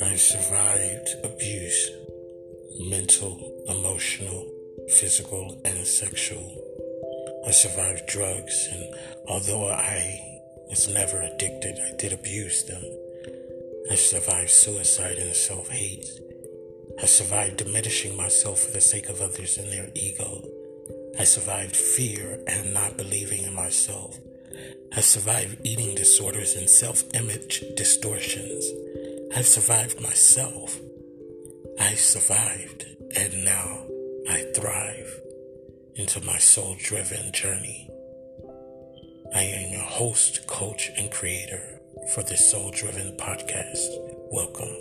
I survived abuse, mental, emotional, physical, and sexual. I survived drugs, and although I was never addicted, I did abuse them. I survived suicide and self hate. I survived diminishing myself for the sake of others and their ego. I survived fear and not believing in myself. I survived eating disorders and self image distortions. I survived myself. I survived, and now I thrive into my soul driven journey. I am your host, coach, and creator for this soul driven podcast. Welcome.